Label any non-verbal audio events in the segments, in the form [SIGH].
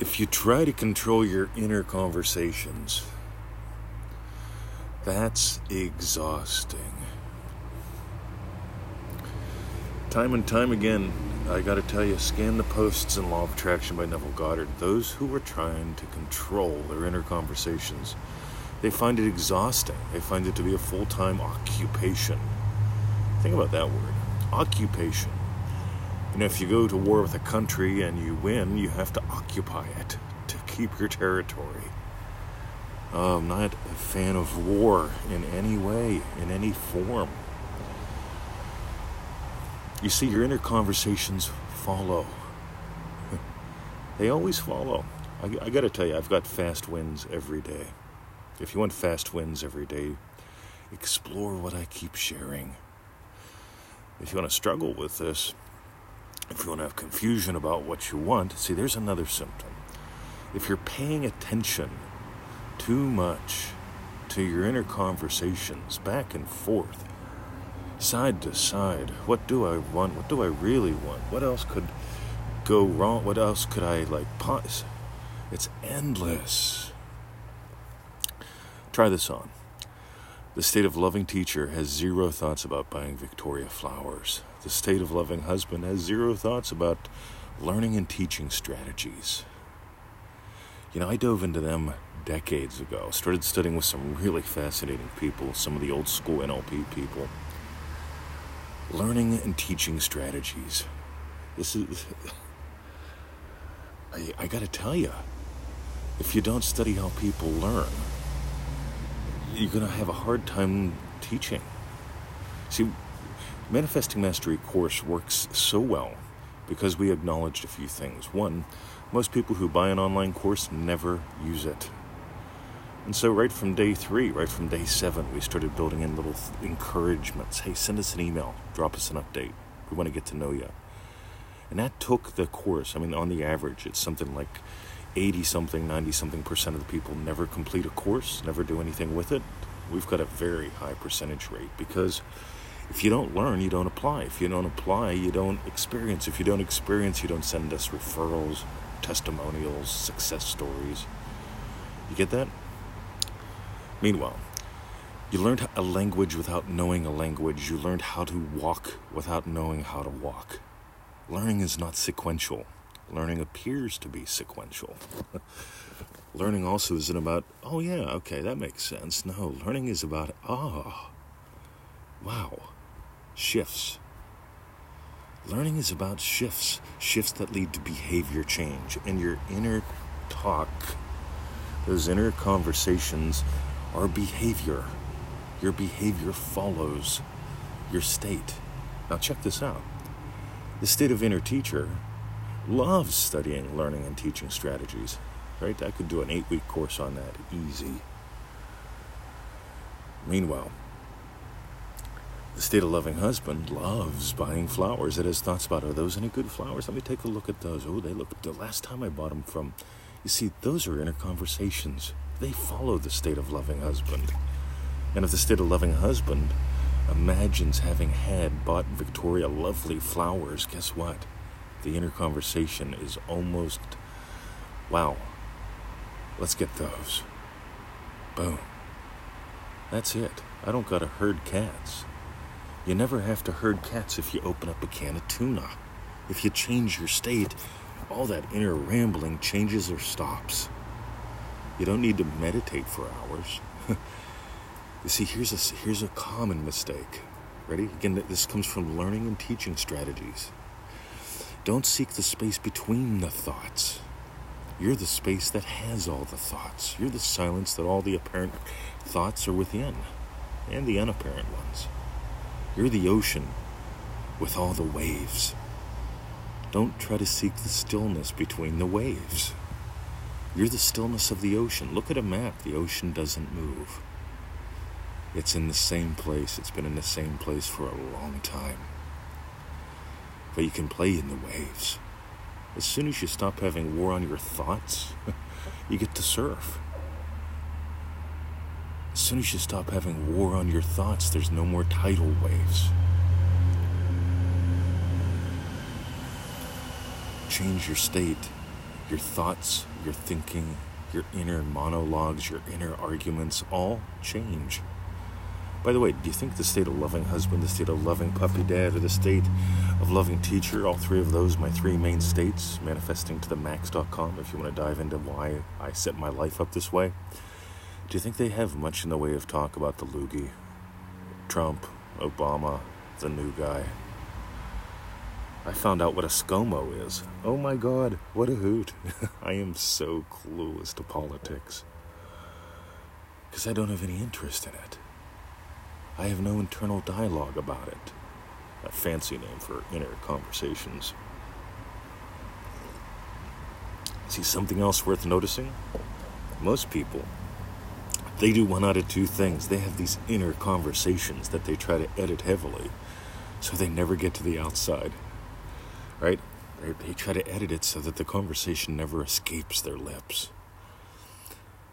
if you try to control your inner conversations, that's exhausting. Time and time again, I gotta tell you, scan the posts in Law of Attraction by Neville Goddard. Those who are trying to control their inner conversations, they find it exhausting. They find it to be a full time occupation. Think about that word occupation. You know, if you go to war with a country and you win, you have to occupy it to keep your territory. Uh, I'm not a fan of war in any way, in any form. You see, your inner conversations follow. [LAUGHS] they always follow. I, I gotta tell you, I've got fast wins every day. If you want fast wins every day, explore what I keep sharing. If you want to struggle with this, if you want to have confusion about what you want, see, there's another symptom. If you're paying attention too much to your inner conversations back and forth, side to side, what do I want? What do I really want? What else could go wrong? What else could I like pause? It's endless. Try this on. The state of loving teacher has zero thoughts about buying Victoria flowers. The state of loving husband has zero thoughts about learning and teaching strategies. You know, I dove into them decades ago. Started studying with some really fascinating people, some of the old school NLP people. Learning and teaching strategies. This is. [LAUGHS] I, I gotta tell you, if you don't study how people learn, you're to have a hard time teaching. See, Manifesting Mastery course works so well because we acknowledged a few things. One, most people who buy an online course never use it. And so, right from day three, right from day seven, we started building in little encouragements. Hey, send us an email, drop us an update. We want to get to know you. And that took the course. I mean, on the average, it's something like 80 something, 90 something percent of the people never complete a course, never do anything with it. We've got a very high percentage rate because if you don't learn, you don't apply. If you don't apply, you don't experience. If you don't experience, you don't send us referrals, testimonials, success stories. You get that? Meanwhile, you learned a language without knowing a language. You learned how to walk without knowing how to walk. Learning is not sequential. Learning appears to be sequential. [LAUGHS] learning also isn't about, oh yeah, okay, that makes sense. No, learning is about, ah, oh, wow, shifts. Learning is about shifts, shifts that lead to behavior change. And your inner talk, those inner conversations, are behavior. Your behavior follows your state. Now, check this out. The state of inner teacher loves studying, learning, and teaching strategies. Right? I could do an eight week course on that easy. Meanwhile, the state of loving husband loves buying flowers. It has thoughts about are those any good flowers? Let me take a look at those. Oh, they look. The last time I bought them from, you see, those are inner conversations. They follow the state of loving husband. And if the state of loving husband imagines having had bought Victoria lovely flowers, guess what? the inner conversation is almost wow, let's get those. Boom. That's it. I don't gotta herd cats. You never have to herd cats if you open up a can of tuna. If you change your state, all that inner rambling changes or stops. You don't need to meditate for hours. [LAUGHS] you see, here's a, here's a common mistake. Ready? Again, this comes from learning and teaching strategies. Don't seek the space between the thoughts. You're the space that has all the thoughts. You're the silence that all the apparent thoughts are within, and the unapparent ones. You're the ocean with all the waves. Don't try to seek the stillness between the waves. You're the stillness of the ocean. Look at a map. The ocean doesn't move. It's in the same place. It's been in the same place for a long time but you can play in the waves. As soon as you stop having war on your thoughts, [LAUGHS] you get to surf. As soon as you stop having war on your thoughts, there's no more tidal waves. Change your state, Your thoughts, your thinking, your inner monologues, your inner arguments all change. By the way, do you think the state of loving husband, the state of loving puppy dad, or the state of loving teacher, all three of those, my three main states, manifesting to the max.com, if you want to dive into why I set my life up this way, do you think they have much in the way of talk about the loogie? Trump, Obama, the new guy. I found out what a ScoMo is. Oh my god, what a hoot. [LAUGHS] I am so clueless to politics. Because I don't have any interest in it. I have no internal dialogue about it. A fancy name for inner conversations. See, something else worth noticing? Most people, they do one out of two things. They have these inner conversations that they try to edit heavily, so they never get to the outside. Right? They try to edit it so that the conversation never escapes their lips.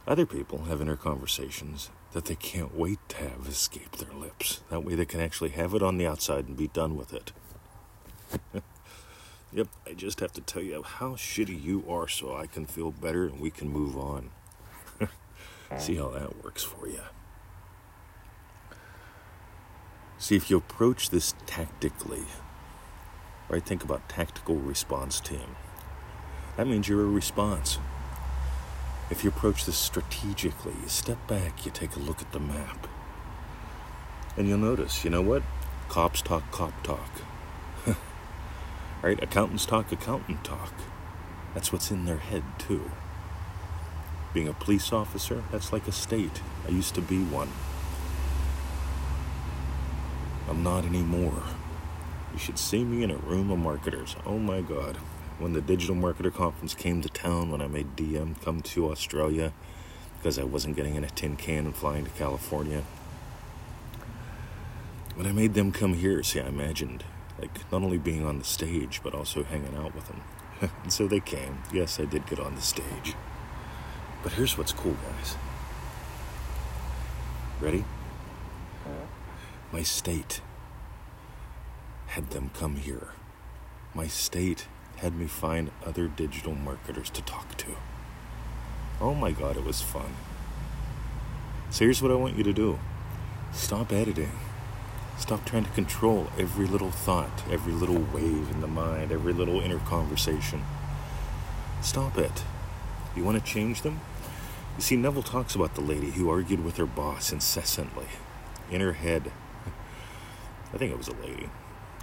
Other people have inner conversations that they can't wait to have escape their lips. That way they can actually have it on the outside and be done with it. [LAUGHS] yep, I just have to tell you how shitty you are so I can feel better and we can move on. See how that works for you. See, if you approach this tactically, right? Think about tactical response team. That means you're a response. If you approach this strategically, you step back, you take a look at the map. And you'll notice, you know what? Cops talk cop talk. [LAUGHS] right? Accountants talk accountant talk. That's what's in their head, too. Being a police officer, that's like a state. I used to be one. I'm not anymore. You should see me in a room of marketers. Oh my god when the Digital Marketer Conference came to town, when I made DM come to Australia because I wasn't getting in a tin can and flying to California. When I made them come here, see, I imagined like not only being on the stage but also hanging out with them. and [LAUGHS] so they came. Yes, I did get on the stage. But here's what's cool, guys. Ready? Uh-huh. My state had them come here. My state had me find other digital marketers to talk to. Oh my god, it was fun. So here's what I want you to do stop editing. Stop trying to control every little thought, every little wave in the mind, every little inner conversation. Stop it. You want to change them? You see, Neville talks about the lady who argued with her boss incessantly in her head. [LAUGHS] I think it was a lady.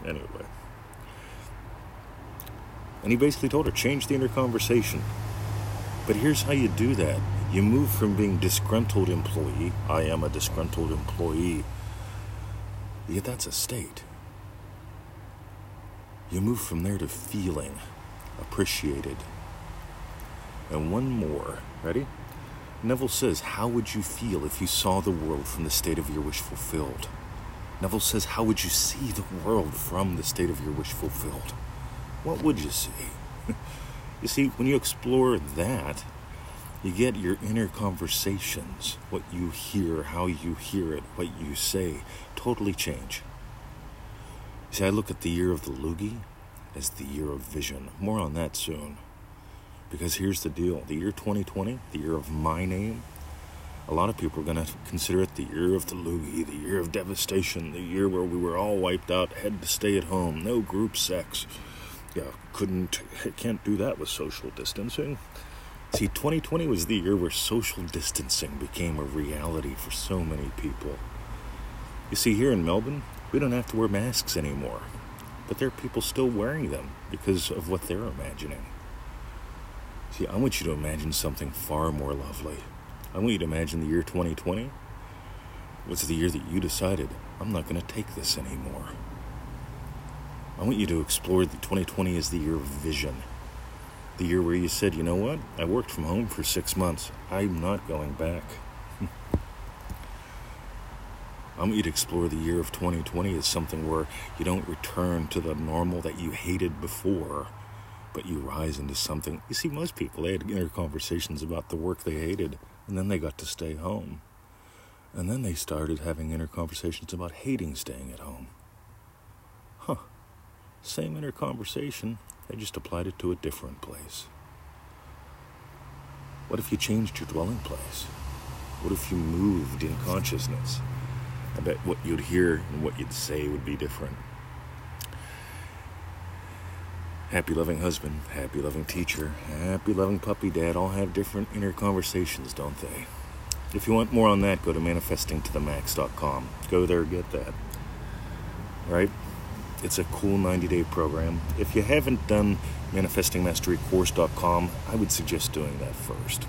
Anyway. And he basically told her, change the inner conversation. But here's how you do that you move from being disgruntled employee, I am a disgruntled employee, yet that's a state. You move from there to feeling appreciated. And one more. Ready? Neville says, How would you feel if you saw the world from the state of your wish fulfilled? Neville says, How would you see the world from the state of your wish fulfilled? what would you see? [LAUGHS] you see, when you explore that, you get your inner conversations, what you hear, how you hear it, what you say, totally change. You See, I look at the year of the loogie as the year of vision. More on that soon. Because here's the deal the year 2020, the year of my name, a lot of people are going to consider it the year of the loogie, the year of devastation, the year where we were all wiped out, had to stay at home, no group sex yeah, couldn't, can't do that with social distancing. See, 2020 was the year where social distancing became a reality for so many people. You see, here in Melbourne, we don't have to wear masks anymore, but there are people still wearing them because of what they're imagining. See, I want you to imagine something far more lovely. I want you to imagine the year 2020 was the year that you decided, I'm not going to take this anymore. I want you to explore the 2020 as the year of vision. The year where you said, you know what? I worked from home for six months. I'm not going back. [LAUGHS] I want you to explore the year of 2020 as something where you don't return to the normal that you hated before, but you rise into something. You see, most people, they had inner conversations about the work they hated, and then they got to stay home. And then they started having inner conversations about hating staying at home. Huh. Same inner conversation, they just applied it to a different place. What if you changed your dwelling place? What if you moved in consciousness? I bet what you'd hear and what you'd say would be different. Happy loving husband, happy loving teacher, happy loving puppy dad all have different inner conversations, don't they? If you want more on that, go to manifestingtothemax.com. Go there, get that. Right? It's a cool 90 day program. If you haven't done manifestingmasterycourse.com, I would suggest doing that first.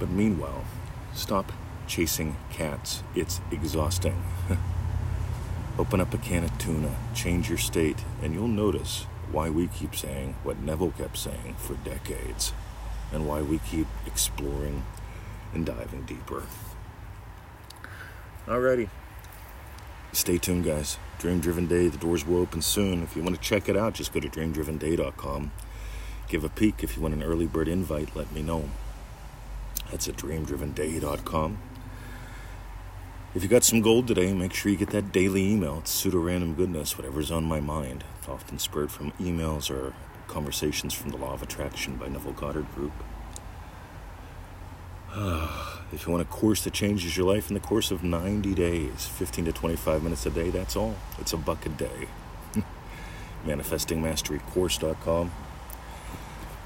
But meanwhile, stop chasing cats. It's exhausting. [LAUGHS] Open up a can of tuna, change your state, and you'll notice why we keep saying what Neville kept saying for decades, and why we keep exploring and diving deeper. Alrighty. Stay tuned, guys. Dream Driven Day, the doors will open soon. If you want to check it out, just go to dreamdrivenday.com. Give a peek. If you want an early bird invite, let me know. That's at dreamdrivenday.com. If you got some gold today, make sure you get that daily email. It's pseudo random goodness, whatever's on my mind. It's often spurred from emails or conversations from the Law of Attraction by Neville Goddard Group. [SIGHS] if you want a course that changes your life in the course of 90 days, 15 to 25 minutes a day, that's all. It's a buck a day. [LAUGHS] ManifestingMasteryCourse.com.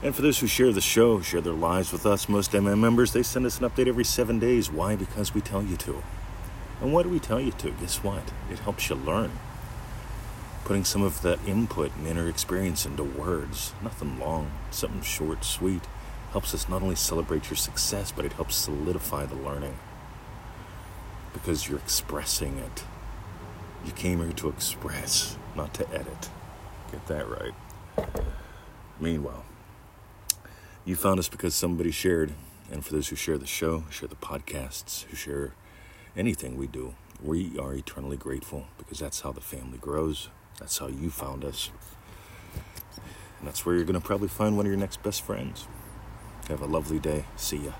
And for those who share the show, share their lives with us, most MM members, they send us an update every seven days. Why? Because we tell you to. And what do we tell you to? Guess what? It helps you learn. Putting some of that input and inner experience into words, nothing long, something short, sweet, helps us not only celebrate your success, but it helps solidify the learning. Because you're expressing it. You came here to express, not to edit. Get that right. Meanwhile, you found us because somebody shared. And for those who share the show, share the podcasts, who share anything we do, we are eternally grateful because that's how the family grows. That's how you found us. And that's where you're going to probably find one of your next best friends. Have a lovely day. See ya.